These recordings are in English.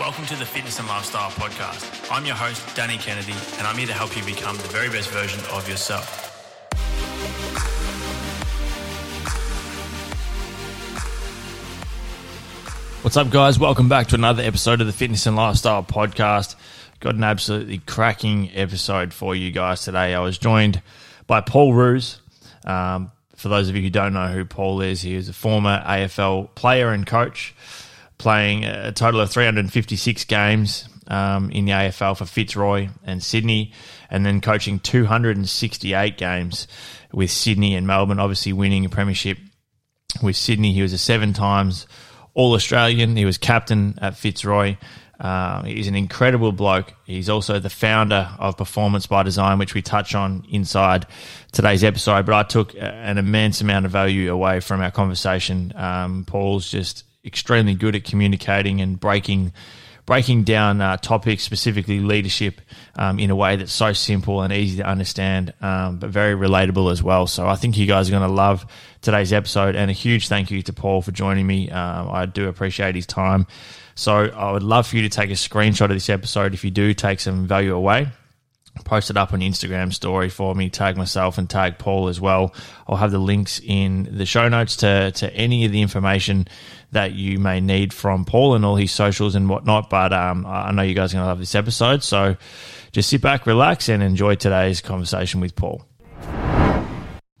Welcome to the Fitness and Lifestyle Podcast. I'm your host, Danny Kennedy, and I'm here to help you become the very best version of yourself. What's up, guys? Welcome back to another episode of the Fitness and Lifestyle Podcast. Got an absolutely cracking episode for you guys today. I was joined by Paul Roos. Um, for those of you who don't know who Paul is, he is a former AFL player and coach, playing a total of 356 games um, in the AFL for Fitzroy and Sydney, and then coaching 268 games with Sydney and Melbourne, obviously winning a premiership with Sydney. He was a seven times All Australian. He was captain at Fitzroy. Uh, he's an incredible bloke. He's also the founder of Performance by Design, which we touch on inside today's episode. But I took an immense amount of value away from our conversation. Um, Paul's just extremely good at communicating and breaking breaking down uh, topics, specifically leadership, um, in a way that's so simple and easy to understand, um, but very relatable as well. So I think you guys are going to love today's episode. And a huge thank you to Paul for joining me. Um, I do appreciate his time. So I would love for you to take a screenshot of this episode if you do take some value away. Post it up on Instagram story for me, tag myself and tag Paul as well. I'll have the links in the show notes to, to any of the information that you may need from Paul and all his socials and whatnot. But um, I know you guys are going to love this episode. So just sit back, relax, and enjoy today's conversation with Paul.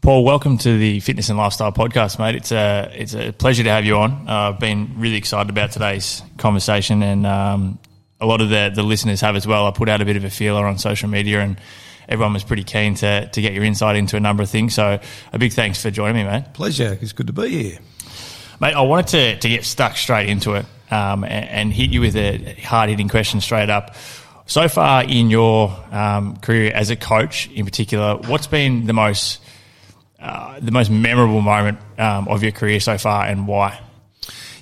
Paul, welcome to the Fitness and Lifestyle Podcast, mate. It's a it's a pleasure to have you on. Uh, I've been really excited about today's conversation, and um, a lot of the the listeners have as well. I put out a bit of a feeler on social media, and everyone was pretty keen to to get your insight into a number of things. So, a big thanks for joining me, mate. Pleasure. It's good to be here, mate. I wanted to to get stuck straight into it um, and, and hit you with a hard hitting question straight up. So far in your um, career as a coach, in particular, what's been the most uh, the most memorable moment um, of your career so far and why?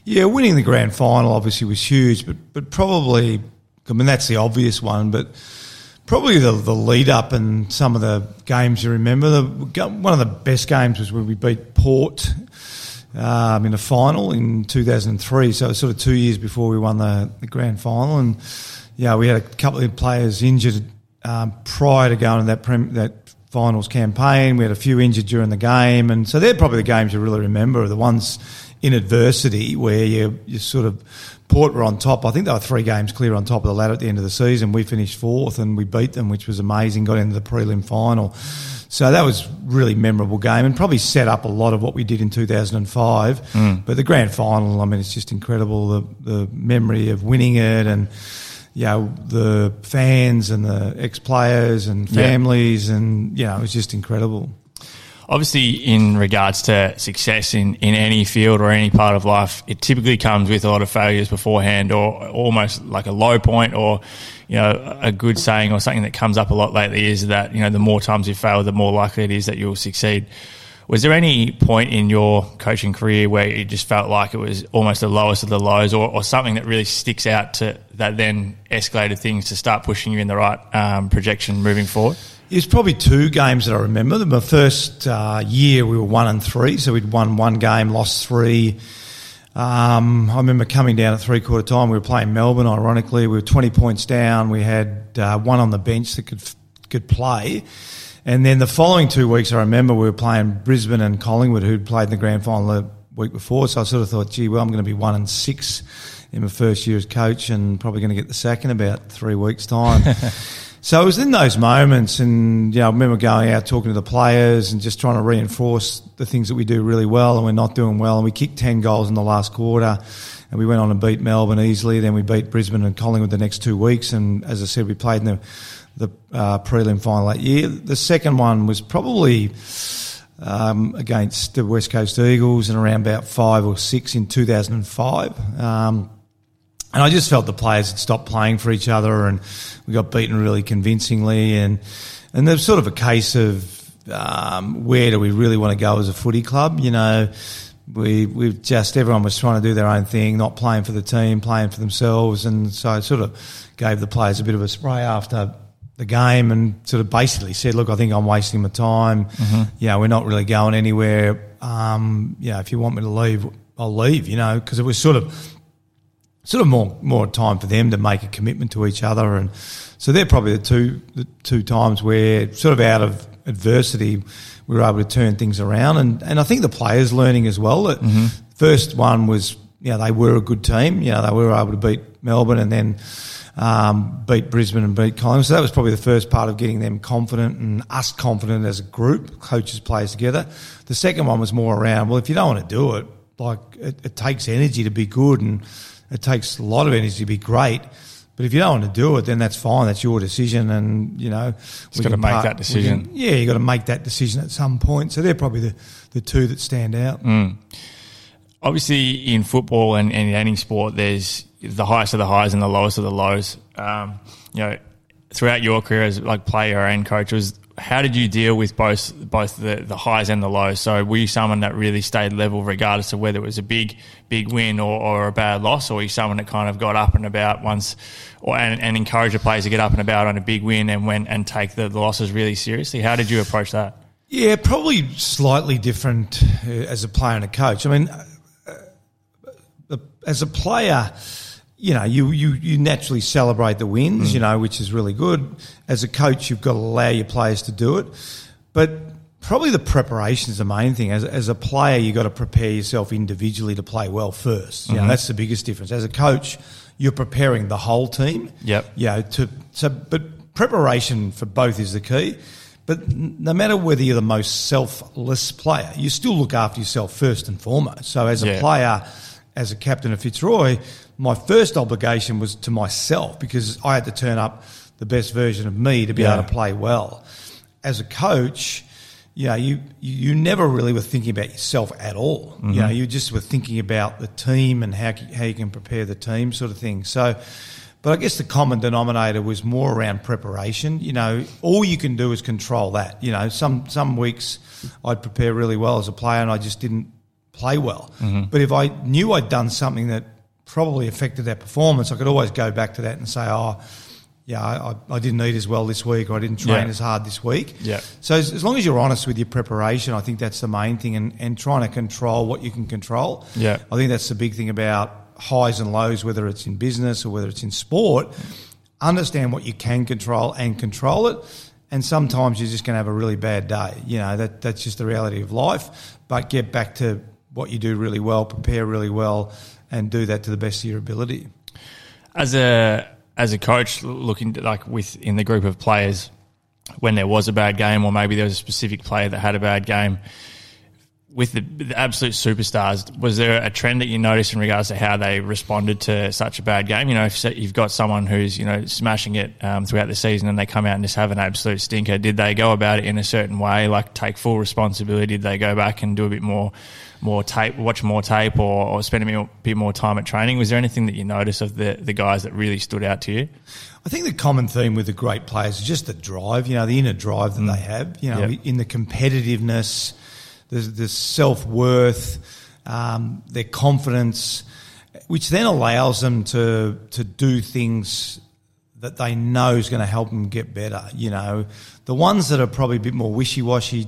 Yeah, winning the grand final obviously was huge, but but probably, I mean that's the obvious one, but probably the, the lead up and some of the games you remember. The, one of the best games was when we beat Port um, in the final in 2003, so it was sort of two years before we won the, the grand final, and yeah, we had a couple of players injured um, prior to going to that that finals campaign. We had a few injured during the game, and so they're probably the games you really remember. The ones in adversity where you you sort of Port were on top. I think they were three games clear on top of the ladder at the end of the season. We finished fourth and we beat them, which was amazing. Got into the prelim final. So that was really memorable game and probably set up a lot of what we did in 2005. Mm. But the grand final, I mean, it's just incredible the the memory of winning it and you know, the fans and the ex players and families, yeah. and you know, it was just incredible. Obviously, in regards to success in, in any field or any part of life, it typically comes with a lot of failures beforehand, or almost like a low point, or you know, a good saying or something that comes up a lot lately is that you know, the more times you fail, the more likely it is that you'll succeed. Was there any point in your coaching career where it just felt like it was almost the lowest of the lows, or, or something that really sticks out to that then escalated things to start pushing you in the right um, projection moving forward? It's probably two games that I remember. My first uh, year, we were one and three, so we'd won one game, lost three. Um, I remember coming down at three quarter time. We were playing Melbourne. Ironically, we were twenty points down. We had uh, one on the bench that could could play, and then the following two weeks, I remember we were playing Brisbane and Collingwood, who'd played in the grand final the week before. So I sort of thought, gee, well, I'm going to be one and six in my first year as coach, and probably going to get the sack in about three weeks' time. so it was in those moments, and you know, I remember going out talking to the players and just trying to reinforce the things that we do really well and we're not doing well. And we kicked ten goals in the last quarter. And we went on and beat Melbourne easily. Then we beat Brisbane and Collingwood the next two weeks. And as I said, we played in the the uh, prelim final that year. The second one was probably um, against the West Coast Eagles and around about five or six in 2005. Um, and I just felt the players had stopped playing for each other and we got beaten really convincingly. And, and there's sort of a case of um, where do we really want to go as a footy club? You know, we we just everyone was trying to do their own thing, not playing for the team, playing for themselves, and so I sort of gave the players a bit of a spray after the game and sort of basically said, look, I think I'm wasting my time. Mm-hmm. You know, we're not really going anywhere. Um, you know, if you want me to leave, I'll leave, you know, because it was sort of sort of more more time for them to make a commitment to each other, and so they're probably the two the two times where sort of out of adversity we were able to turn things around, and and I think the players learning as well. That Mm-hmm. first one was you know they were a good team, you know they were able to beat Melbourne, and then. Um, beat Brisbane and beat Collingwood. So that was probably the first part of getting them confident and us confident as a group, coaches, players together. The second one was more around, well, if you don't want to do it, like it, it takes energy to be good and it takes a lot of energy to be great. But if you don't want to do it, then that's fine. That's your decision, and you know, we gotta make part- that decision. can- yeah, you got to make that decision at some point. So they're probably the, the two that stand out. Mm. obviously in football and, and in any sport, there's the highest of the highs and the lowest of the lows. Um, you know, throughout your career as like player and coach, was how did you deal with both both the, the highs and the lows? So were you someone that really stayed level regardless of whether it was a big big win or, or a bad loss, or were you someone that kind of got up and about once, or and, and encouraged the players to get up and about on a big win and went and take the, the losses really seriously? How did you approach that? Yeah, probably slightly different uh, as a player and a coach. I mean, uh, uh, as a player, you know, you, you, you naturally celebrate the wins, you mm. know, which is really good. As a coach, you've got to allow your players to do it. But probably the preparation is the main thing. As, as a player, you've got to prepare yourself individually to play well first. You know, mm-hmm. that's the biggest difference. As a coach, you're preparing the whole team. Yep. You know, to, so, but preparation for both is the key. But no matter whether you're the most selfless player, you still look after yourself first and foremost. So as a Yeah. player, as a captain of Fitzroy, my first obligation was to myself because I had to turn up the best version of me to be Yeah. able to play well. As a coach, you know, you, you never really were thinking about yourself at all. You know, mm-hmm. you just were thinking about the team and how, how you can prepare the team sort of thing. So, but I guess the common denominator was more around preparation. You know, all you can do is control that. You know, some some weeks I'd prepare really well as a player and I just didn't play well. Mm-hmm. But if I knew I'd done something that probably affected that performance, I could always go back to that and say, oh, yeah, I, I- I didn't eat as well this week or I didn't train Yeah. as hard this week. Yeah. So as, as long as you're honest with your preparation, I think that's the main thing and, and trying to control what you can control. Yeah. I think that's the big thing about highs and lows, whether it's in business or whether it's in sport. Understand what you can control and control it. And sometimes you're just going to have a really bad day. You know, that, that's just the reality of life. But get back to what you do really well, prepare really well, and do that to the best of your ability. as a as a coach looking to, like within the group of players when there was a bad game or maybe there was a specific player that had a bad game with the, the absolute superstars was there a trend that you noticed in regards to how they responded to such a bad game? You know if you've got someone who's you know smashing it um, throughout the season and they come out and just have an absolute stinker did they go about it in a certain way? Like take full responsibility? Did they go back and do a bit more more tape watch more tape or, or spend a bit- more time at training was there anything that you noticed of the, the guys that really stood out to you I think the common theme with the great players is just the drive, you know, the inner drive that they have, you know, Yep. in the competitiveness, the, the self worth, um, their confidence, which then allows them to to do things that they know is going to help them get better. You know, the ones that are probably a bit more wishy washy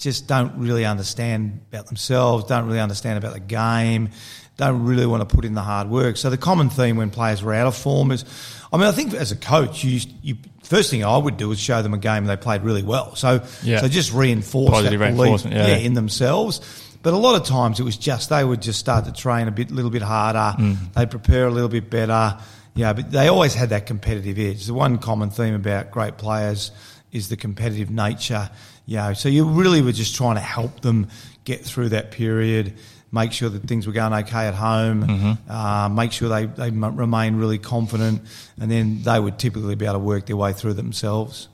just don't really understand about themselves, don't really understand about the game, don't really want to put in the hard work. So the common theme when players were out of form is, I mean, I think as a coach, you, you first thing I would do is show them a game they played really well. So, Yeah. so just reinforce Positive that belief, reinforcement, yeah. in themselves. But a lot of times it was just they would just start to train a bit, little bit harder. Mm. They'd prepare a little bit better. Yeah, but they always had that competitive edge. The one common theme about great players is the competitive nature. You know, so you really were just trying to help them get through that period, make sure that things were going okay at home, Mm-hmm. uh, make sure they, they remain really confident, and then they would typically be able to work their way through themselves.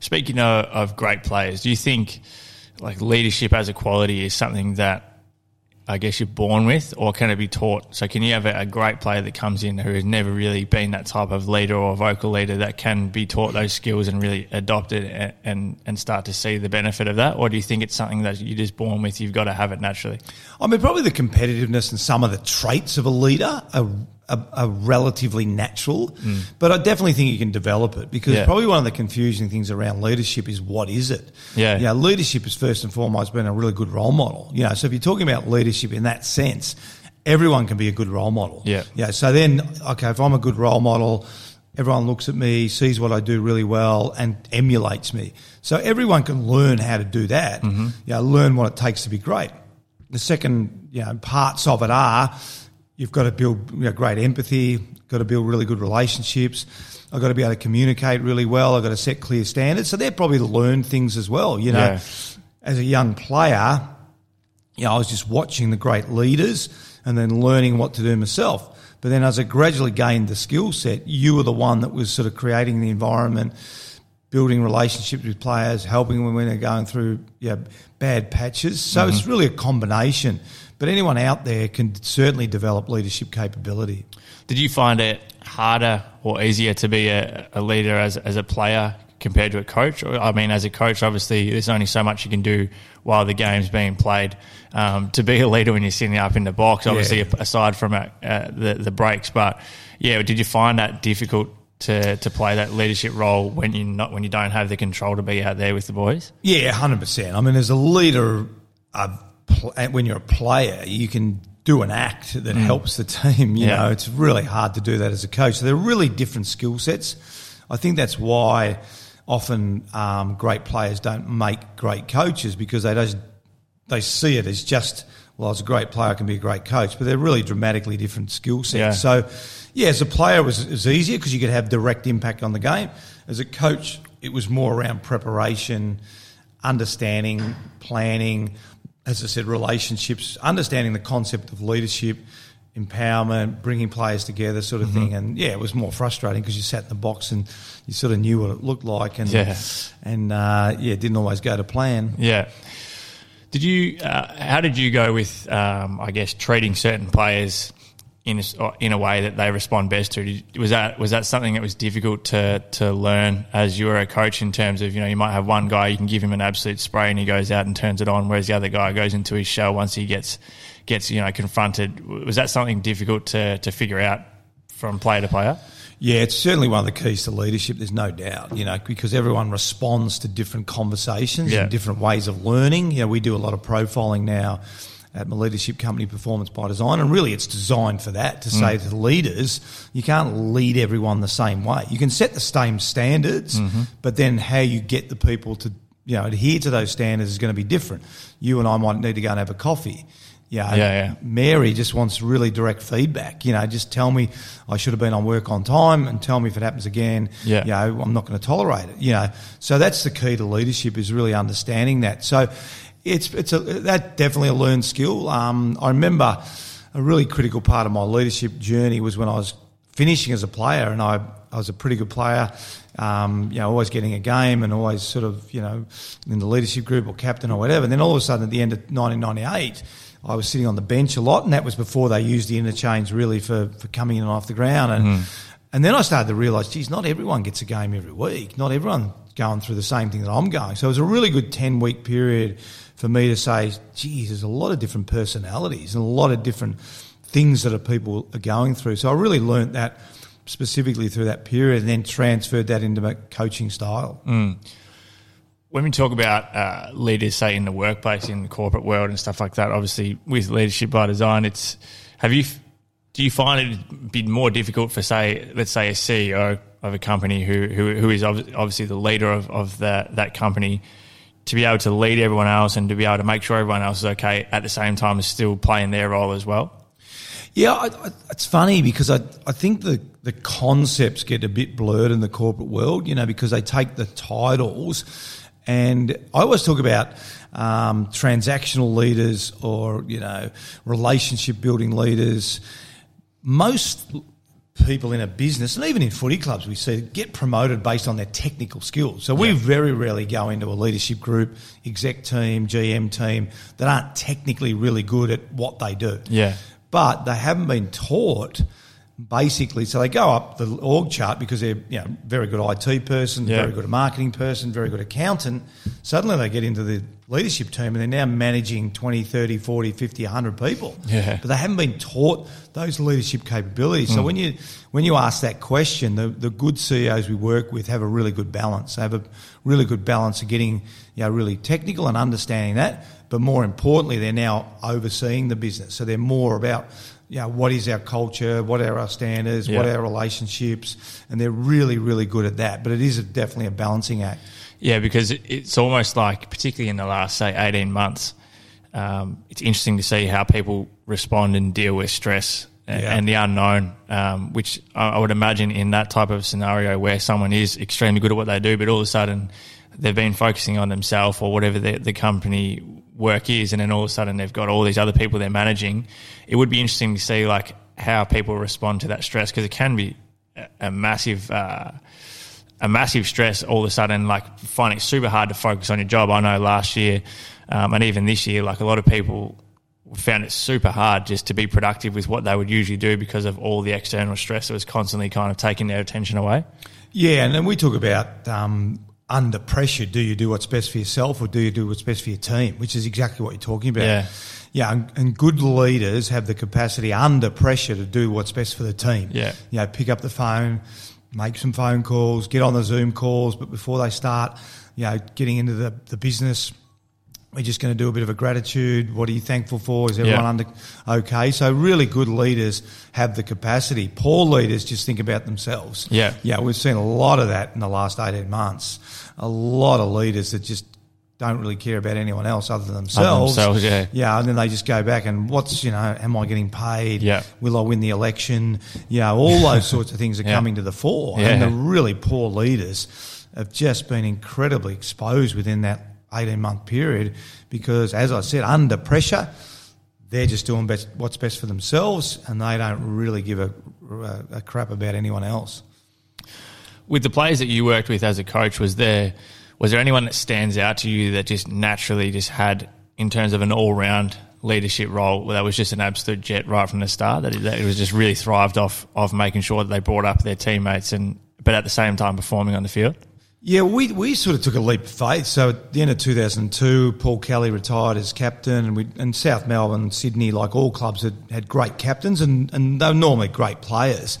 Speaking of, of great players, do you think like leadership as a quality is something that I guess you're born with, or can it be taught? So, can you have a, a great player that comes in who has never really been that type of leader or vocal leader that can be taught those skills and really adopt it and, and, and start to see the benefit of that? Or do you think it's something that you're just born with? You've got to have it naturally. I mean, probably the competitiveness and some of the traits of a leader are, are, are relatively natural, but I definitely think you can develop it because Mm. Yeah. probably one of the confusing things around leadership is what is it? Yeah. You know, leadership is first and foremost being a really good role model. You know, so if you're talking about leadership in that sense, everyone can be a good role model. Yeah. Yeah. So then, okay, if I'm a good role model, everyone looks at me, sees what I do really well, and emulates me. So everyone can learn how to do that. Mm-hmm. You know, learn what it takes to be great. The second, you know, parts of it are you've got to build you know, great empathy, got to build really good relationships. I've got to be able to communicate really well. I've got to set clear standards. So they're probably the learned things as well. You know, Yeah. as a young player, you know, I was just watching the great leaders and then learning what to do myself. But then as I gradually gained the skill set, you were the one that was sort of creating the environment, building relationships with players, helping them when they're going through you know, bad patches. So it's mm-hmm. really a combination. But anyone out there can certainly develop leadership capability. Did you find it harder or easier to be a, a leader as, as a player compared to a coach? I mean, as a coach, obviously, there's only so much you can do while the game's being played. Um, to be a leader when you're sitting up in the box, obviously, Yeah. aside from uh, uh, the, the breaks. But yeah, did you find that difficult to, to play that leadership role when you not when you don't have the control to be out there with the boys? Yeah, hundred percent. I mean, as a leader, a pl- when you're a player, you can do an act that helps the team. You Yeah. know, it's really hard to do that as a coach. So they're really different skill sets. I think that's why often um, great players don't make great coaches because they just they see it as just well, as a great player, I can be a great coach, but they're really dramatically different skill sets. Yeah. So, yeah, as a player, it was, it was easier because you could have direct impact on the game. As a coach, it was more around preparation, understanding, planning, as I said, relationships, understanding the concept of leadership, empowerment, bringing players together, sort of thing. And yeah, it was more frustrating because you sat in the box and you sort of knew what it looked like, and Yeah. and uh, yeah, it didn't always go to plan. Yeah. Did you? Uh, how did you go with? Um, I guess treating certain players in a, or uh, in a way that they respond best to. Was that was that something that was difficult to to learn as you were a coach in terms of you know you might have one guy you can give him an absolute spray and he goes out and turns it on, whereas the other guy goes into his shell once he gets gets you know confronted. Was that something difficult to to figure out from player to player? Yeah, it's certainly one of the keys to leadership. There's no doubt, you know, because everyone responds to different conversations Yeah. and different ways of learning. You know, we do a lot of profiling now at my leadership company, Performance by Design, and really it's designed for that to say mm. to the leaders, you can't lead everyone the same way. You can set the same standards, mm-hmm. but then how you get the people to, you know, adhere to those standards is going to be different. You and I might need to go and have a coffee. Yeah, Yeah, yeah. Mary just wants really direct feedback. You know, just tell me I should have been on work on time, and tell me if it happens again. Yeah. you know, I'm not going to tolerate it. You know, so that's the key to leadership is really understanding that. So it's it's a that definitely a learned skill. Um, I remember a really critical part of my leadership journey was when I was finishing as a player, and I I was a pretty good player. Um, you know, always getting a game and always sort of you know in the leadership group or captain or whatever. And then all of a sudden, at the end of 1998. I was sitting on the bench a lot, and that was before they used the interchange really for, for coming in and off the ground. And and then I started to realise, geez, not everyone gets a game every week. Not everyone going through the same thing that I'm going. So it was a really good ten week period for me to say, geez, there's a lot of different personalities and a lot of different things that are people are going through. So I really learnt that specifically through that period, and then transferred that into my coaching style. when we talk about uh, leaders, say in the workplace, in the corporate world, and stuff like that, obviously with leadership by design, it's have you do you find it be more difficult for say, let's say, a CEO of a company who who, who is obviously the leader of of that that company to be able to lead everyone else and to be able to make sure everyone else is okay at the same time as still playing their role as well. Yeah, I, I, it's funny because I, I think the, the concepts get a bit blurred in the corporate world, you know, because they take the titles. And I always talk about um, transactional leaders or, you know, relationship building leaders. Most people in a business, and even in footy clubs, we see get promoted based on their technical skills. So we very rarely go into a leadership group, exec team, GM team that aren't technically really good at what they do Yeah. but they haven't been taught basically. So they go up the org chart because they're you know very good IT person, Yeah. very good marketing person, very good accountant. Suddenly they get into the leadership team and they're now managing 20, 30, 40, 50, 100 people. Yeah. But they haven't been taught those leadership capabilities. So hmm. when you when you ask that question, the, the good CEOs we work with have a really good balance. They have a really good balance of getting you know, really technical and understanding that. But more importantly, they're now overseeing the business. So they're more about you know, what is our culture, what are our standards, what are our relationships, and they're really, really good at that. But it is a, definitely a balancing act. Yeah, because it's almost like, particularly in the last, say, 18 months, um, it's interesting to see how people respond and deal with stress and, Yeah. and the unknown, um, which I, I would imagine in that type of scenario where someone is extremely good at what they do, but all of a sudden they've been focusing on themselves or whatever the, the company work is, and then all of a sudden they've got all these other people they're managing. It would be interesting to see like how people respond to that stress because it can be a, massive. Uh, a massive stress all of a sudden, like finding it super hard to focus on your job. I know last year um, and even this year, like a lot of people found it super hard just to be productive with what they would usually do because of all the external stress that was constantly kind of taking their attention away. Yeah, and then we talk about um, under pressure. Do you do what's best for yourself, or do you do what's best for your team? Which is exactly what you're talking about. Yeah. yeah, and, and good leaders have the capacity under pressure to do what's best for the team. Yeah. you know, pick up the phone, make some phone calls, get on the Zoom calls, but before they start, you know, getting into the, the business. We're just going to do a bit of a gratitude. What are you thankful for? Is everyone Yeah. under okay? So really good leaders have the capacity. Poor leaders just think about themselves. Yeah. Yeah, we've seen a lot of that in the last 18 months. A lot of leaders that just don't really care about anyone else other than themselves. themselves, yeah. Yeah, and then they just go back and what's, you know, am I getting paid? Yeah. Will I win the election? You know, all those sorts of things are Yeah. coming to the fore. Yeah. And the really poor leaders have just been incredibly exposed within that 18 month period because, as I said, under pressure, they're just doing best, what's best for themselves and they don't really give a, a, crap about anyone else. With the players that you worked with as a coach, was there was there anyone that stands out to you that just naturally just had in terms of an all round leadership role that was just an absolute jet right from the start that it, that it was just really thrived off of making sure that they brought up their teammates and but at the same time performing on the field? Yeah, we, we sort of took a leap of faith. So at the end of 2002, Paul Kelly retired as captain, and we and South Melbourne, Sydney, like all clubs, had, had great captains, and, and they were normally great players.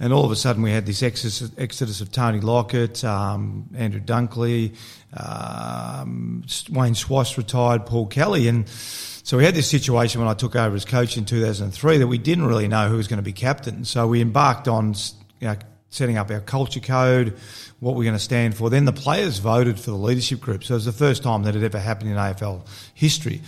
And all of a sudden, we had this exodus, exodus of Tony Lockett, um, Andrew Dunkley, um, Wayne Schwass retired, Paul Kelly, and so we had this situation when I took over as coach in 2003 that we didn't really know who was going to be captain. So we embarked on you know, setting up our culture code, what we're going to stand for. Then the players voted for the leadership group. So it was the first time that it ever happened in AFL history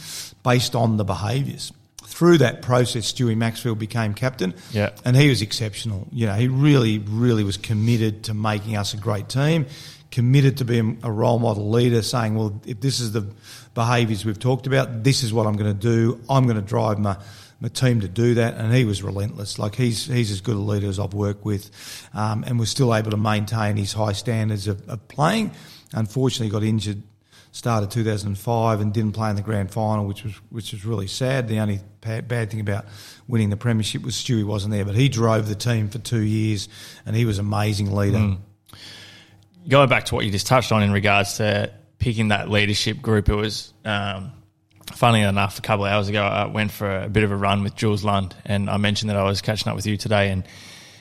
based on the behaviours. Through that process, Stewie Maxfield became captain. Yeah. And he was exceptional. You know, he really, really was committed to making us a great team, committed to being a role model leader, saying, well, if this is the behaviours we've talked about, this is what I'm going to do. I'm going to drive my, my team to do that. And he was relentless. Like he's, he's as good a leader as I've worked with, um, and was still able to maintain his high standards of, of playing. Unfortunately, got injured started 2005 and didn't play in the grand final, which was which was really sad. The only bad thing about winning the premiership was Stewie wasn't there, but he drove the team for two years, and he was an amazing leader. going back to what you just touched on in regards to picking that leadership group, it was um, funnily enough a couple of hours ago. I went for a bit of a run with Jules Lund, and I mentioned that I was catching up with you today, and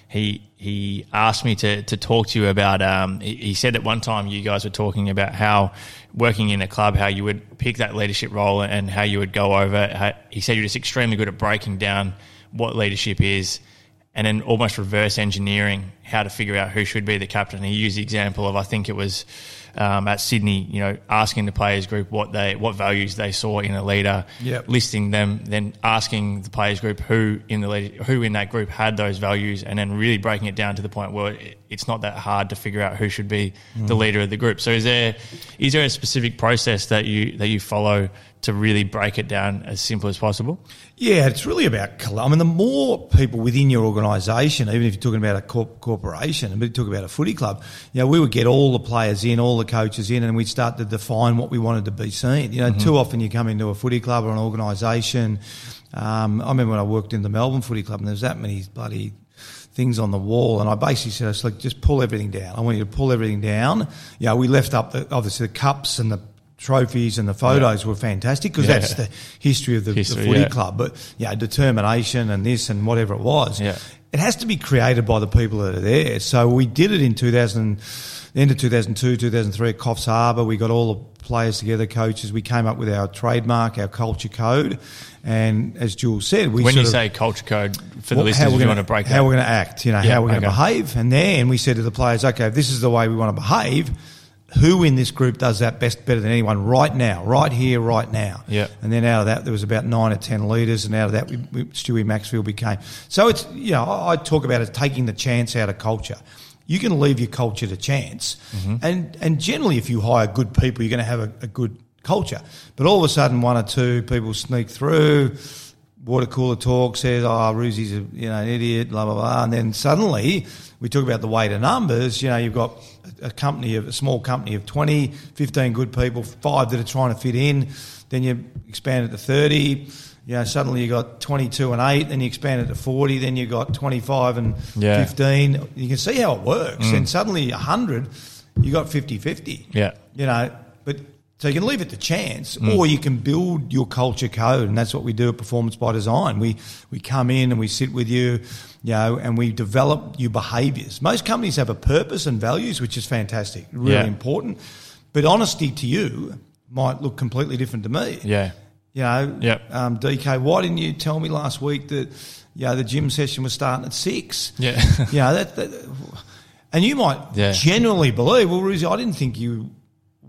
he he asked me to to talk to you about. Um, he, said at one time you guys were talking about how working in a club, how you would pick that leadership role, and how you would go over. He said you're just extremely good at breaking down what leadership is and then almost reverse engineering how to figure out who should be the captain. He used the example of I think it was um, at Sydney, you know, asking the players group what they what values they saw in a leader, Yep. listing them, then asking the players group who in the leader, who in that group had those values, and then really breaking it down to the point where it, it's not that hard to figure out who should be the leader of the group. So is there is there a specific process that you that you follow to really break it down as simple as possible? Yeah, it's really about. I mean, the more people within your organisation, even if you're talking about a corp- corporation, and we talk about a footy club, you know, we would get all the players in, all the coaches in, and we'd start to define what we wanted to be seen. You know, too often you come into a footy club or an organisation. Um, I remember when I worked in the Melbourne Footy Club, and there was that many bloody things on the wall, and I basically said, "It's like just pull everything down. I want you to pull everything down." You know, we left up the, obviously the cups and the trophies and the photos were fantastic because Yeah. that's the history of the, History, the footy yeah. club. But yeah, determination and this and whatever it was, Yeah. It has to be created by the people that are there. So we did it in 2000, the end of 2002, 2003 at Coffs Harbour. We got all the players together, coaches. We came up with our trademark, our culture code. And as Jules said, we When you of- say culture code for the listeners, you gonna, want to break how that. we're going to act, you know, Yeah, how we're going to okay. behave. And then we said to the players, okay, if this is the way we want to behave, who in this group does that best, better than anyone right now, right here, right now? Yeah. And then out of that, there was about nine or ten leaders, and out of that, we, we, Stewie Maxfield became. So it's, you know, I I talk about it taking the chance out of culture. You can leave your culture to chance, Mm-hmm. and and generally, if you hire good people, you're going to have a, a good culture. But all of a sudden, one or two people sneak through water cooler talk says, ah, "Oh, Roosy's a you know an idiot," blah blah blah, and then suddenly we talk about the weight of numbers. You know, you've got a company of a small company of 20, 15 good people, five that are trying to fit in. Then you expand it to thirty. You know, suddenly you got twenty two and eight. Then you expand it to forty. Then you got twenty five and Yeah. fifteen. You can see how it works. Mm. And suddenly hundred, you got 50-50 Yeah. you know, but so you can leave it to chance, Mm. or you can build your culture code, and that's what we do at Performance by Design. We we come in and we sit with you, you know, and we develop your behaviours. Most companies have a purpose and values, which is fantastic, really Yeah. important. But honesty to you might look completely different to me. Yeah. You know, Yep. um, DK, why didn't you tell me last week that you know the gym session was starting at six? Yeah. you know that, that and you might Yeah. genuinely believe, well, Roosy, I didn't think you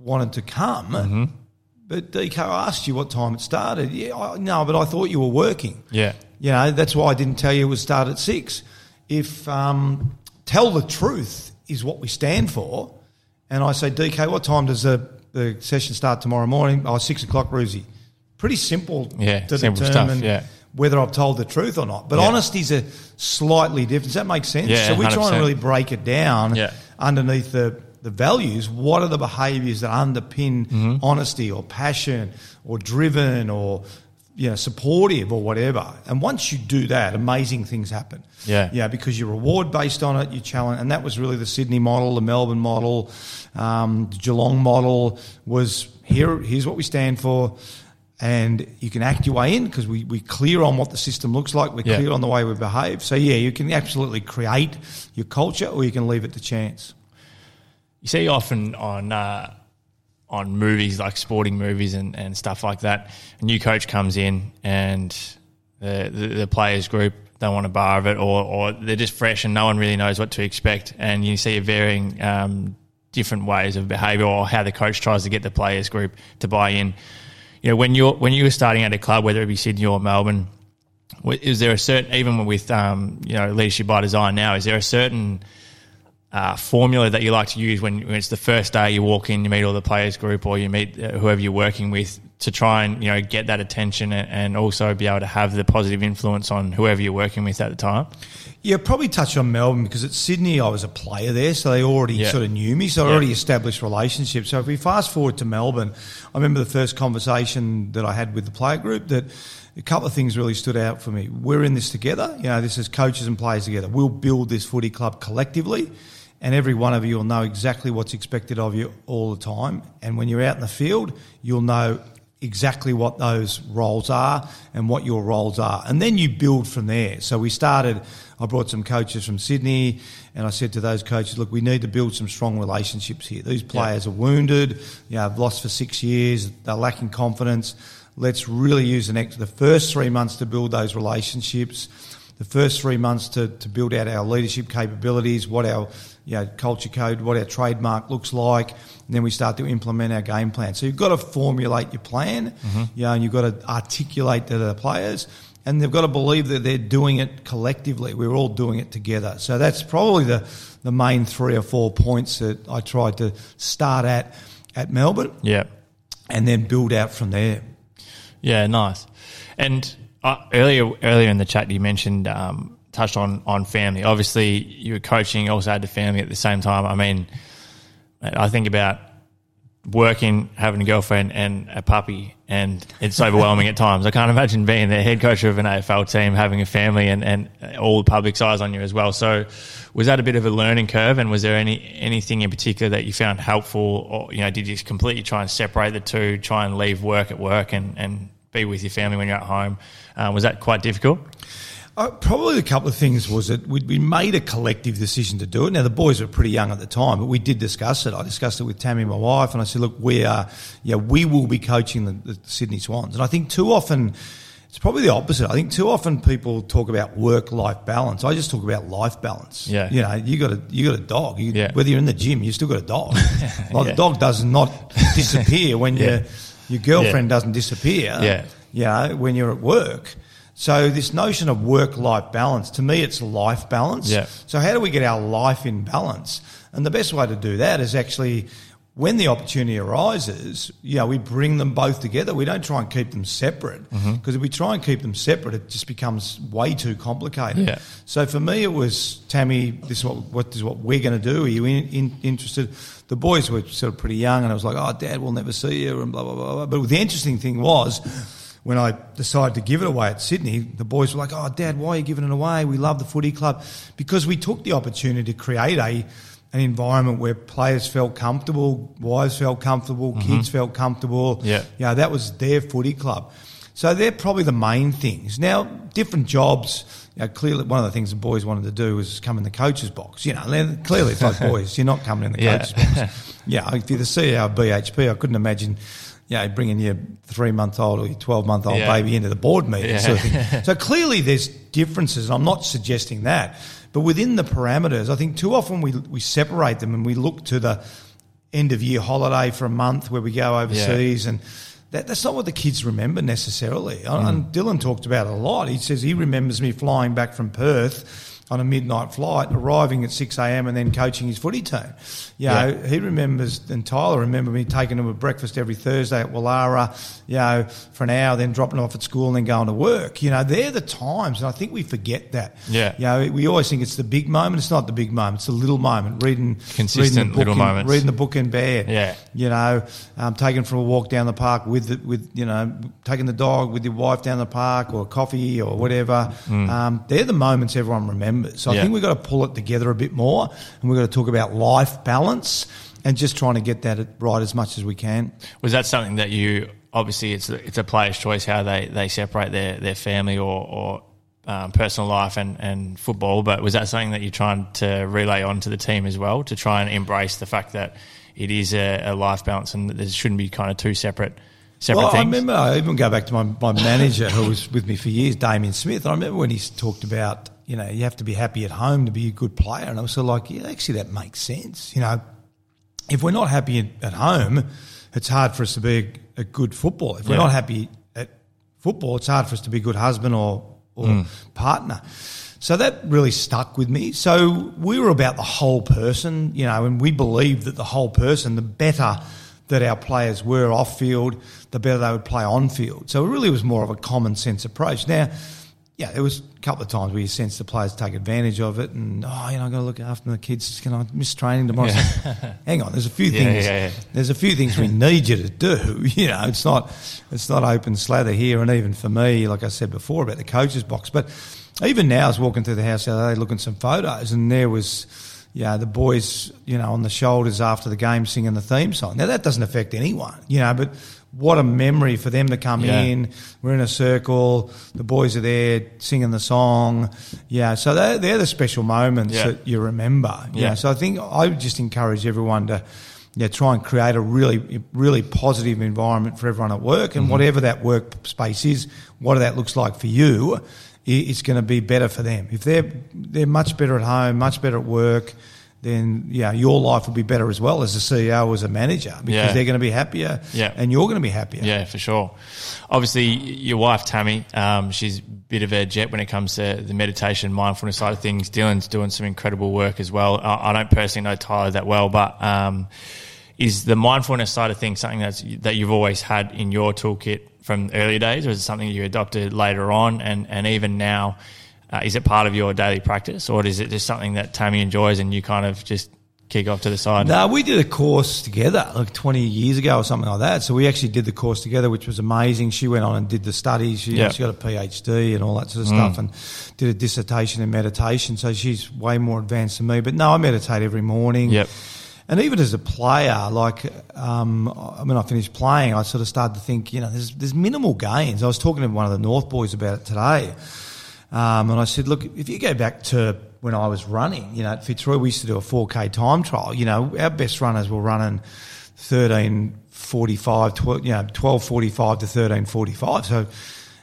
wanted to come, Mm-hmm. but DK asked you what time it started. Yeah, I, no, but I thought you were working. Yeah. You know, that's why I didn't tell you it was start at six. If um, tell the truth is what we stand for, and I say, DK, what time does the, the session start tomorrow morning? Oh, six o'clock, Roosy. Pretty simple Yeah, to simple stuff, yeah. whether I've told the truth or not. But Yeah. honesty's a slightly different. Does that make sense? Yeah, so we try 100%. and really break it down Yeah. underneath the, the values. What are the behaviours that underpin Mm-hmm. honesty or passion or driven or you know, supportive or whatever. And once you do that, amazing things happen. Yeah. Yeah, because you reward based on it, you challenge. And that was really the Sydney model, the Melbourne model, um, the Geelong model was here, here's what we stand for. And you can act your way in because we, we're clear on what the system looks like. We're Yeah. clear on the way we behave. So, yeah, you can absolutely create your culture or you can leave it to chance. You see often on uh, on movies like sporting movies and, and stuff like that, a new coach comes in and the, the, the players group don't want a bar of it, or, or they're just fresh and no one really knows what to expect, and you see a varying um, different ways of behaviour or how the coach tries to get the players group to buy in. You know, when you're when you were starting at a club, whether it be Sydney or Melbourne, is there a certain even with um, you know leadership by design now? Is there a certain uh, formula that you like to use when, when it's the first day you walk in, you meet all the players group, or you meet uh, whoever you're working with to try and you know get that attention and, and also be able to have the positive influence on whoever you're working with at the time. Yeah, probably touch on Melbourne because at Sydney I was a player there, so they already Yeah. sort of knew me, so I Yeah. already established relationships. So if we fast forward to Melbourne, I remember the first conversation that I had with the player group that a couple of things really stood out for me. We're in this together, you know, this is coaches and players together. We'll build this footy club collectively. And every one of you will know exactly what's expected of you all the time. And when you're out in the field, you'll know exactly what those roles are and what your roles are. And then you build from there. So we started, I brought some coaches from Sydney and I said to those coaches, look, we need to build some strong relationships here. These players are wounded, you know, have lost for six years, they're lacking confidence. Let's really use the next, the first three months to build those relationships the first three months to, to build out our leadership capabilities, what our you know, culture code, what our trademark looks like, and then we start to implement our game plan. So you've got to formulate your plan, mm-hmm. you know, and you've got to articulate to the players, and they've got to believe that they're doing it collectively. We're all doing it together. So that's probably the, the main three or four points that I tried to start at at Melbourne Yeah. and then build out from there. Yeah, nice. And uh, earlier, earlier in the chat, you mentioned um, touched on on family. Obviously, you were coaching, also had the family at the same time. I mean, I think about working, having a girlfriend and a puppy, and it's overwhelming at times. I can't imagine being the head coach of an AFL team, having a family, and, and all the public's eyes on you as well. So, was that a bit of a learning curve? And was there any anything in particular that you found helpful, or you know, did you completely try and separate the two, try and leave work at work, and and be with your family when you're at home? Uh, was that quite difficult? Uh, probably a couple of things was that we, we made a collective decision to do it. Now the boys were pretty young at the time, but we did discuss it. I discussed it with Tammy, my wife, and I said, "Look, we are, yeah, we will be coaching the, the Sydney Swans." And I think too often it's probably the opposite. I think too often people talk about work-life balance. I just talk about life balance. Yeah. You know, you got a you got a dog. You, Yeah. Whether you're in the gym, you still got a dog. like Yeah. the dog does not disappear when Yeah. your your girlfriend doesn't disappear. Yeah. You know, when you're at work. So this notion of work-life balance, to me, it's life balance. Yeah. So how do we get our life in balance? And the best way to do that is actually when the opportunity arises, you know, we bring them both together. We don't try and keep them separate because Mm-hmm. if we try and keep them separate, it just becomes way too complicated. Yeah. So for me, it was Tammy. This is what what is what we're going to do. Are you in, in, interested? The boys were sort of pretty young, and I was like, "Oh, Dad, we'll never see you," and blah blah blah. blah. But the interesting thing was. When I decided to give it away at Sydney, the boys were like, "Oh, Dad, why are you giving it away? We love the footy club because we took the opportunity to create a an environment where players felt comfortable, wives felt comfortable, kids felt comfortable. Mm-hmm. Yeah. you know, that was their footy club. So they're probably the main things. Now, different jobs. You know, clearly, one of the things the boys wanted to do was come in the coach's box. You know, clearly it's like boys. You're not coming in the Yeah. coach's box. Yeah, if you're the CEO of BHP, I couldn't imagine. You know, bringing your three month old or your 12 month old Yeah. baby into the board meeting. Yeah. Sort of thing. So clearly there's differences. and I'm not suggesting that. But within the parameters, I think too often we, we separate them and we look to the end of year holiday for a month where we go overseas and that, that's not what the kids remember necessarily. Mm. And Dylan talked about it a lot. He says he remembers me flying back from Perth on a midnight flight, arriving at 6 a.m. and then coaching his footy team. You know, Yeah. he remembers, and Tyler remember me taking him a breakfast every Thursday at Wallara, you know, for an hour, then dropping him off at school and then going to work. You know, they're the times, and I think we forget that. Yeah. You know, we always think it's the big moment. It's not the big moment. It's the little moment. Reading, Consistent reading the book little in, moments. Reading the book in bed. Yeah. You know, um, taking for a walk down the park with the, with you know taking the dog with your wife down the park or coffee or whatever. Um, they're the moments everyone remembers. So I Mm. Think we've got to pull it together a bit more, and we've got to talk about life balance and just trying to get that right as much as we can. Was that something that you obviously it's a, it's a player's choice how they, they separate their, their family or, or um, personal life and, and football, but was that something that you're trying to relay onto the team as well to try and embrace the fact that it is a, a life balance and that there shouldn't be kind of two separate separate Well, I remember, I even go back to my, my manager who was with me for years, Damien Smith. I remember when he talked about, you know, you have to be happy at home to be a good player. And I was sort of like, yeah, actually, that makes sense. You know, if we're not happy at, home, it's hard for us to be a, a good footballer. If we're not happy at football, it's hard for us to be a good husband or, or hmm. partner. So that really stuck with me. So we were about the whole person, you know, and we believed that the whole person, the better that our players were off field, the better they would play on field. So it really was more of a common sense approach. Now, yeah, there was a couple of times where you sense the players take advantage of it, and oh, you know, I got to look after the kids. Can I miss training tomorrow? So, hang on, there's a few Yeah, things. yeah, yeah. There's a few things we need you to do. You know, it's not it's not open slather here, and even for me, like I said before about the coaches box, but even now, I was walking through the house the other day looking at some photos, and there was. Yeah, the boys, you know, on the shoulders after the game singing the theme song. Now that doesn't affect anyone, you know, but what a memory for them to come Yeah. in. We're in a circle. The boys are there singing the song. Yeah, so they're, they're the special moments Yeah. that you remember. Yeah. Yeah. so I think I would just encourage everyone to yeah, try and create a really, really positive environment for everyone at work, and mm-hmm. whatever that work space is, what that looks like for you, it's going to be better for them. If they're they're much better at home, much better at work, then yeah, your life will be better as well as a CEO, as a manager, because Yeah. they're going to be happier, Yeah. and you're going to be happier. Yeah, for sure. Obviously, your wife Tammy, um, she's a bit of a jet when it comes to the meditation, mindfulness side of things. Dylan's doing some incredible work as well. I, I don't personally know Tyler that well, but um, is the mindfulness side of things something that's that you've always had in your toolkit from earlier days, or is it something you adopted later on, and and even now? Uh, is it part of your daily practice, or is it just something that Tammy enjoys and you kind of just kick off to the side? No, we did a course together like 20 years ago or something like that. So we actually did the course together, which was amazing. She went on and did the studies. She, Yeah. she got a PhD and all that sort of stuff and did a dissertation in meditation. So she's way more advanced than me. But no, I meditate every morning. Yep. And even as a player, like um, when I finished playing, I sort of started to think, you know, there's there's minimal gains. I was talking to one of the North boys about it today, um, and I said, look, if you go back to when I was running, you know, at Fitzroy, we used to do a 4K time trial. You know, our best runners were running 1345, 12, you know, 1245 to 1345. So,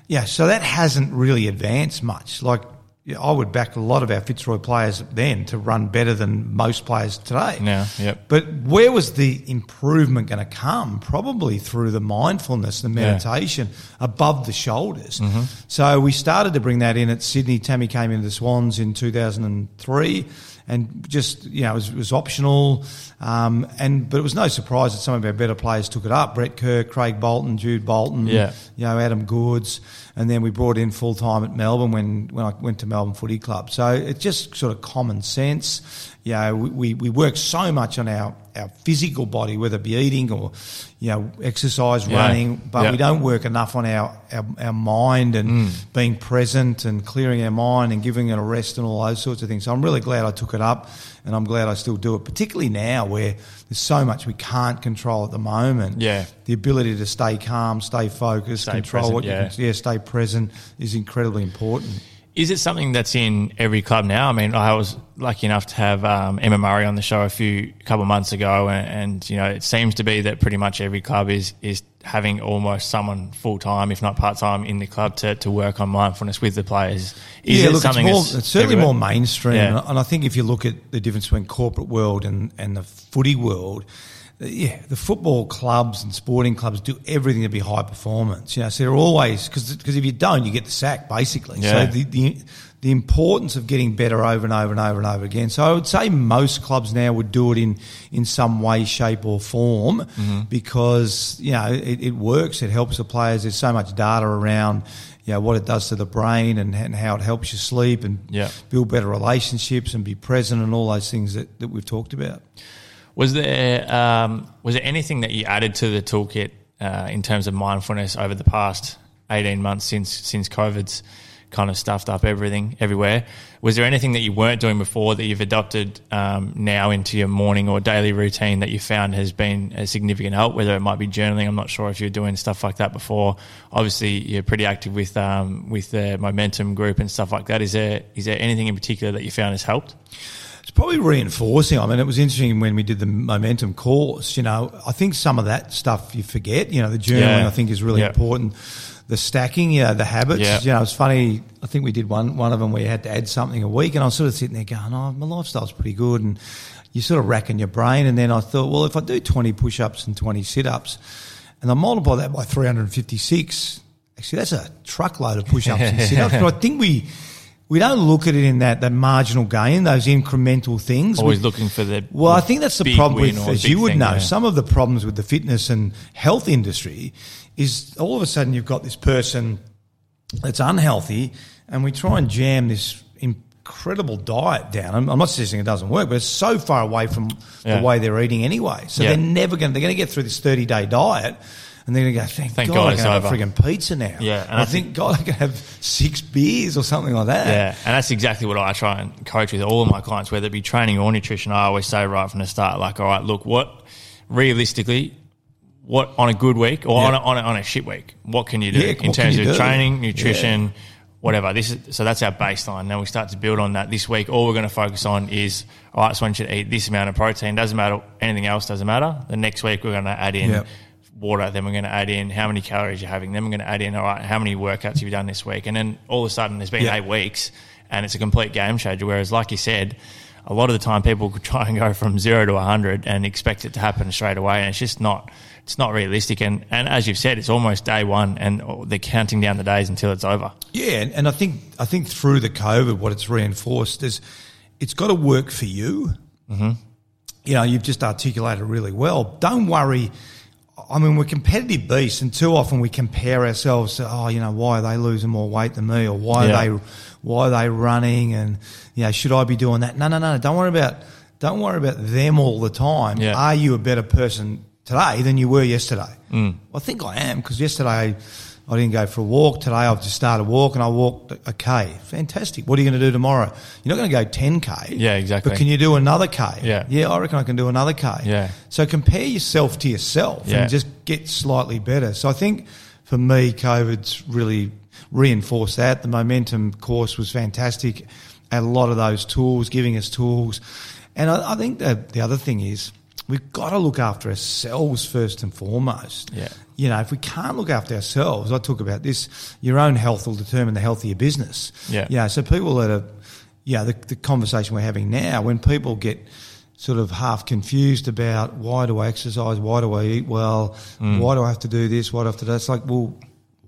yeah, so that hasn't really advanced much. Like, I would back a lot of our Fitzroy players then to run better than most players today. Now, yep. But where was the improvement going to come? Probably through the mindfulness, the meditation above the shoulders. Mm-hmm. So we started to bring that in at Sydney. Tammy came into the Swans in 2003 and just, you know, it was, it was optional. Um, and, but it was no surprise that some of our better players took it up. Brett Kirk, Craig Bolton, Jude Bolton, Yeah. you know, Adam Goodes. And then we brought in full time at Melbourne when, when I went to Melbourne Footy Club. So it's just sort of common sense. You know, we, we, work so much on our, our physical body, whether it be eating or, you know, exercise, Yeah. running, but Yeah. we don't work enough on our, our, our mind and Mm. being present and clearing our mind and giving it a rest and all those sorts of things. So I'm really glad I took it up and I'm glad I still do it, particularly now where there's so much we can't control at the moment. Yeah. The ability to stay calm, stay focused, Stay control present, what yeah. you can, yeah, stay present is incredibly important. Is it something that's in every club now? I mean, I was lucky enough to have um, Emma Murray on the show a few couple of months ago, and, and you know, it seems to be that pretty much every club is is having almost someone full time, if not part time, in the club to, to work on mindfulness with the players. Is yeah, it look, something it's, more, that's it's certainly everywhere? more mainstream, Yeah. and I- think if you look at the difference between corporate world and, and the footy world, yeah, the football clubs and sporting clubs do everything to be high performance. You know, so they're always because if you don't, you get the sack basically. Yeah. So the, the the importance of getting better over and over and over and over again. So I would say most clubs now would do it in in some way, shape, or form Mm-hmm. because you know it, it works. It helps the players. There's so much data around. You know, what it does to the brain and, and how it helps you sleep and Yeah. build better relationships and be present and all those things that, that we've talked about. Was there um, was there anything that you added to the toolkit uh, in terms of mindfulness over the past eighteen months since since COVID's kind of stuffed up everything everywhere? Was there anything that you weren't doing before that you've adopted um, now into your morning or daily routine that you found has been a significant help? Whether it might be journaling, I'm not sure if you're doing stuff like that before. Obviously, you're pretty active with um, with the momentum group and stuff like that. Is there is there anything in particular that you found has helped? It's probably reinforcing. I mean, it was interesting when we did the momentum course. You know, I think some of that stuff you forget. You know, the journaling Yeah. I think is really Yeah. important. The stacking, you know, the habits. Yeah. You know, it's funny. I think we did one one of them where you had to add something a week, and I was sort of sitting there going, "Oh, my lifestyle's pretty good," and you sort of racking your brain. And then I thought, well, if I do twenty push-ups and twenty sit-ups, and I multiply that by three hundred and fifty-six, actually, that's a truckload of push-ups and sit-ups. But I think we. We don't look at it in that, that marginal gain, those incremental things. Always We- looking for the well, I think that's the problem with, as you would know, some of the problems with the fitness and health industry is all of a sudden you've got this person that's unhealthy, and we try and jam this incredible diet down. I'm, I'm not suggesting it doesn't work, but it's so far away from Yeah. the way they're eating anyway. So Yeah. they're never going. They're going to get through this 30 day diet. And they're going to go, thank, Thank God, God I can have a over." frigging pizza now. Yeah, and I, I think, God, I can have six beers or something like that. Yeah, and that's exactly what I try and coach with all of my clients, whether it be training or nutrition. I always say right from the start, like, all right, look, what realistically, what on a good week or Yeah. on, a, on, a, on a shit week, what can you do Yeah, in terms of do? training, nutrition, whatever? This is so that's our baseline. Then we start to build on that. This week, all we're going to focus on is all right. So one should eat this amount of protein. Doesn't matter anything else. Doesn't matter. The next week we're going to add in. Water. Then we're going to add in how many calories you're having. Then we're going to add in, all right, how many workouts you've done this week? And then all of a sudden, there's been Yeah. eight weeks, and it's a complete game changer. Whereas, like you said, a lot of the time people could try and go from zero to hundred and expect it to happen straight away, and it's just not. It's not realistic, and, and as you've said, it's almost day one, and they're counting down the days until it's over. Yeah, and, and I think I think through the COVID, what it's reinforced is it's got to work for you. Mm-hmm. You know, you've just articulated really well. Don't worry. I mean, we're competitive beasts, and too often we compare ourselves to, oh, you know, why are they losing more weight than me, or why Yeah. are they, why are they running, and you know, should I be doing that? No, no, no. Don't worry about Don't worry about them all the time. Yeah. Are you a better person today than you were yesterday? Mm. Well, I think I am because yesterday I didn't go for a walk. Today I've just started walking. And I walked a K. Fantastic. What are you going to do tomorrow? You're not going to go 10K. Yeah, exactly. But can you do another K? Yeah. Yeah, I reckon I can do another K. Yeah. So compare yourself to yourself Yeah. and just get slightly better. So I think for me, COVID's really reinforced that. The momentum course was fantastic. Had a lot of those tools, giving us tools. And I, I think that the other thing is we've got to look after ourselves first and foremost. Yeah. You know, if we can't look after ourselves, I talk about this, your own health will determine the health of your business. Yeah. Yeah. So people that are, yeah, the, the conversation we're having now, when people get sort of half confused about why do I exercise, why do I eat well, Mm. why do I have to do this, why do I have to do that? It's like, well,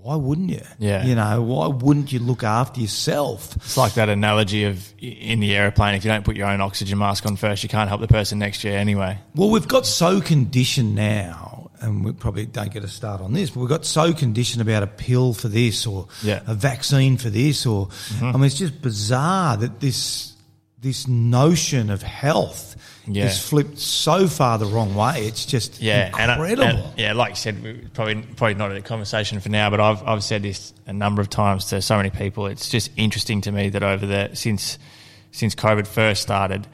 why wouldn't you? Yeah. You know, why wouldn't you look after yourself? It's like that analogy of in the aeroplane, if you don't put your own oxygen mask on first, you can't help the person next to you anyway. Well, we've got so conditioned now, and we probably don't get a start on this, but we've got so conditioned about a pill for this or Yeah. a vaccine for this, or mm-hmm. I mean, it's just bizarre that this this notion of health Yeah. is flipped so far the wrong way. It's just Yeah, and incredible. and- yeah, like you said, probably probably not a conversation for now, but I've I've said this a number of times to so many people. It's just interesting to me that over the since since COVID first started,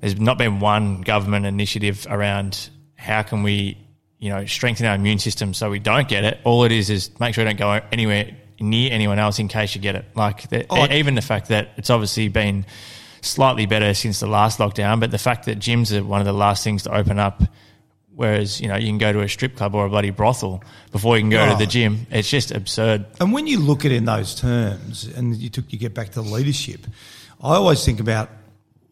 there's not been one government initiative around how can we you know strengthen our immune system so we don't get it. All it is is make sure we don't go anywhere near anyone else in case you get it. Like the, Oh, even the fact that it's obviously been slightly better since the last lockdown, but the fact that gyms are one of the last things to open up Whereas, you know, you can go to a strip club or a bloody brothel before you can go to the oh. gym. It's just absurd. And when you look at it in those terms, and you took you get back to leadership, I always think about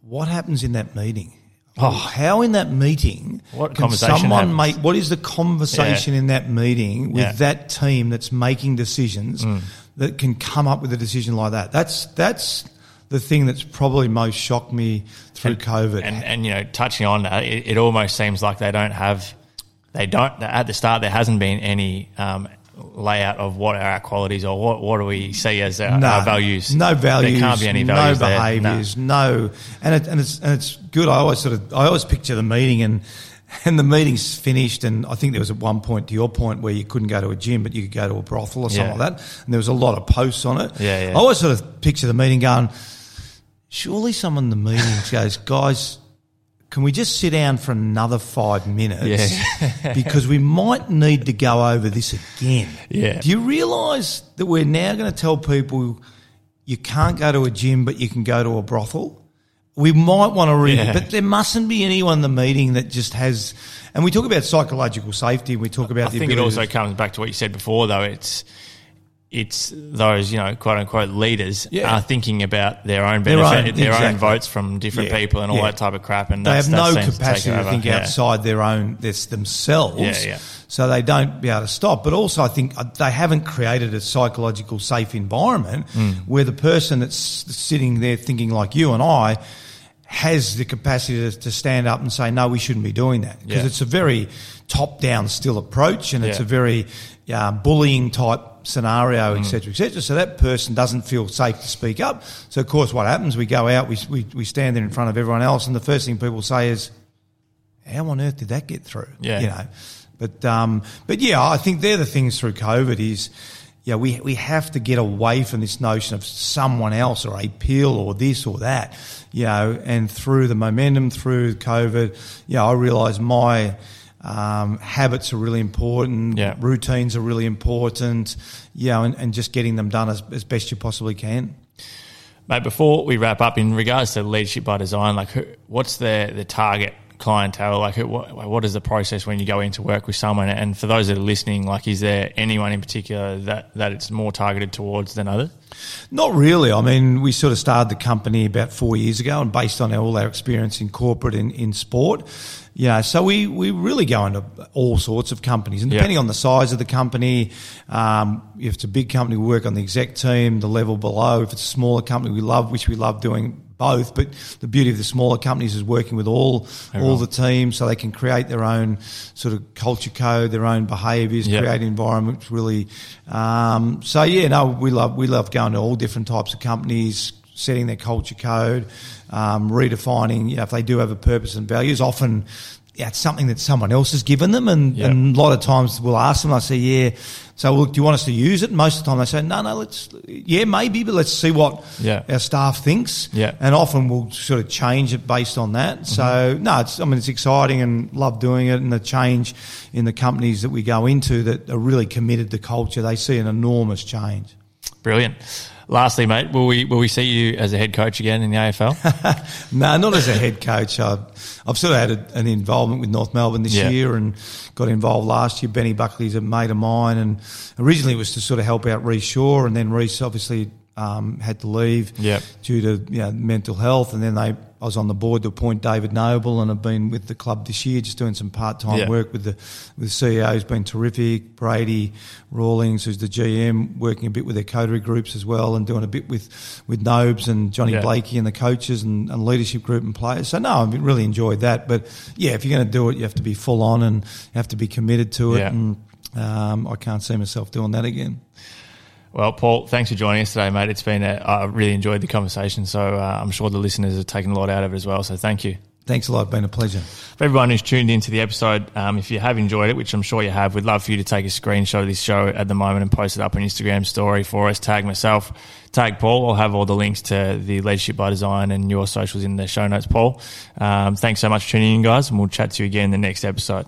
what happens in that meeting. Oh, how in that meeting What can someone happens? make? What is the conversation Yeah. in that meeting with Yeah. that team that's making decisions mm. that can come up with a decision like that? That's that's the thing that's probably most shocked me through COVID. And, and, you know, touching on that, it, it almost seems like they don't have, they don't, at the start, there hasn't been any um, layout of what are our qualities or what, what do we see as our, our values. No values. There can't be any no values. No. behaviours. No. And it, and it's and it's good. I always sort of I always picture the meeting and and the meeting's finished and I think there was at one point to your point where you couldn't go to a gym but you could go to a brothel or something Yeah. like that. And there was a lot of posts on it. Yeah, yeah. I always sort of picture the meeting going. Surely someone in the meeting goes, guys. Can we just sit down for another five minutes? Yeah. because we might need to go over this again. Yeah. Do you realise that we're now going to tell people you can't go to a gym, but you can go to a brothel? We might want to read Yeah. it, but there mustn't be anyone in the meeting that just has. And we talk about psychological safety. We talk about I think it also comes back to what you said before, though. It's it's those you know quote unquote leaders Yeah. are thinking about their own Their benefit, own- their own votes from different Yeah, people, and all yeah. that type of crap. And they that's, have no seems to capacity to think Yeah. outside their own this themselves. Yeah, yeah. So they don't be able to stop. But also, I think uh, they haven't created a psychological safe environment Hmm. where the person that's sitting there thinking like you and I has the capacity to, to stand up and say, no, we shouldn't be doing that. Because Yeah. it's a very top down still approach and it's a very uh, bullying type scenario, Hmm. et cetera, et cetera. So that person doesn't feel safe to speak up. So, of course, what happens? We go out, we, we, we stand there in front of everyone else, and the first thing people say is, how on earth did that get through? Yeah. You know, but, um, but yeah, I think they're the things through COVID is, yeah, we, we have to get away from this notion of someone else or a pill or this or that, you know, and through the momentum, through COVID, yeah, I realise my, um, habits are really important. Yeah. Routines are really important, know, and, and just getting them done as, as best you possibly can. Mate, before we wrap up, in regards to leadership by design, like who, what's the the target clientele? Like, what, what is the process when you go into work with someone? And for those that are listening, like, is there anyone in particular that that it's more targeted towards than others? Not really. I mean, we sort of started the company about four years ago, and based on all our experience in corporate and in sport, yeah. So we we really go into all sorts of companies, and Yeah. depending on the size of the company, um, if it's a big company, we work on the exec team. The level below, if it's a smaller company, we love which we love doing both. But the beauty of the smaller companies is working with all all the teams, so they can create their own sort of culture code, their own behaviours, Yeah. create environments. Really, um, so yeah, no, we love we love going to all different types of companies. setting their culture code, um, redefining. You know, if they do have a purpose and values, often yeah, it's something that someone else has given them, and, Yeah. and a lot of times we'll ask them. I say, yeah. So look, do you want us to use it? Most of the time they say, no, no. Let's yeah, maybe, but let's see what Yeah. our staff thinks. Yeah. and often we'll sort of change it based on that. Mm-hmm. So no, it's I mean it's exciting and love doing it, and the change in the companies that we go into that are really committed to culture. They see an enormous change. Brilliant. Lastly, mate, will we will we see you as a head coach again in the AFL? No, not as a head coach. I've, I've sort of had a, an involvement with North Melbourne this Yeah. year and got involved last year. Benny Buckley's a mate of mine, and originally it was to sort of help out Rhyce Shaw, and then Rhyce obviously um, had to leave Yep. due to you know, mental health, and then they. I was on the board to appoint David Noble, and I've been with the club this year, just doing some part time Yeah. work with the with the CEO. Who's been terrific. Brady Rawlings, who's the GM, working a bit with their coterie groups as well, and doing a bit with with Nobes and Johnny Yeah. Blakey and the coaches and, and leadership group and players. So no, I've really enjoyed that. But yeah, if you're going to do it, you have to be full on and you have to be committed to it. And um, I can't see myself doing that again. Well, Paul, thanks for joining us today, mate. It's been a, I really enjoyed the conversation, so uh, I'm sure the listeners have taken a lot out of it as well. So thank you. Thanks a lot. Been a pleasure. For everyone who's tuned into the episode, um, if you have enjoyed it, which I'm sure you have, we'd love for you to take a screenshot of this show at the moment and post it up on Instagram story for us. Tag myself, tag Paul. I'll have all the links to the Leadership by Design and your socials in the show notes, Paul. Um, thanks so much for tuning in, guys, and we'll chat to you again in the next episode.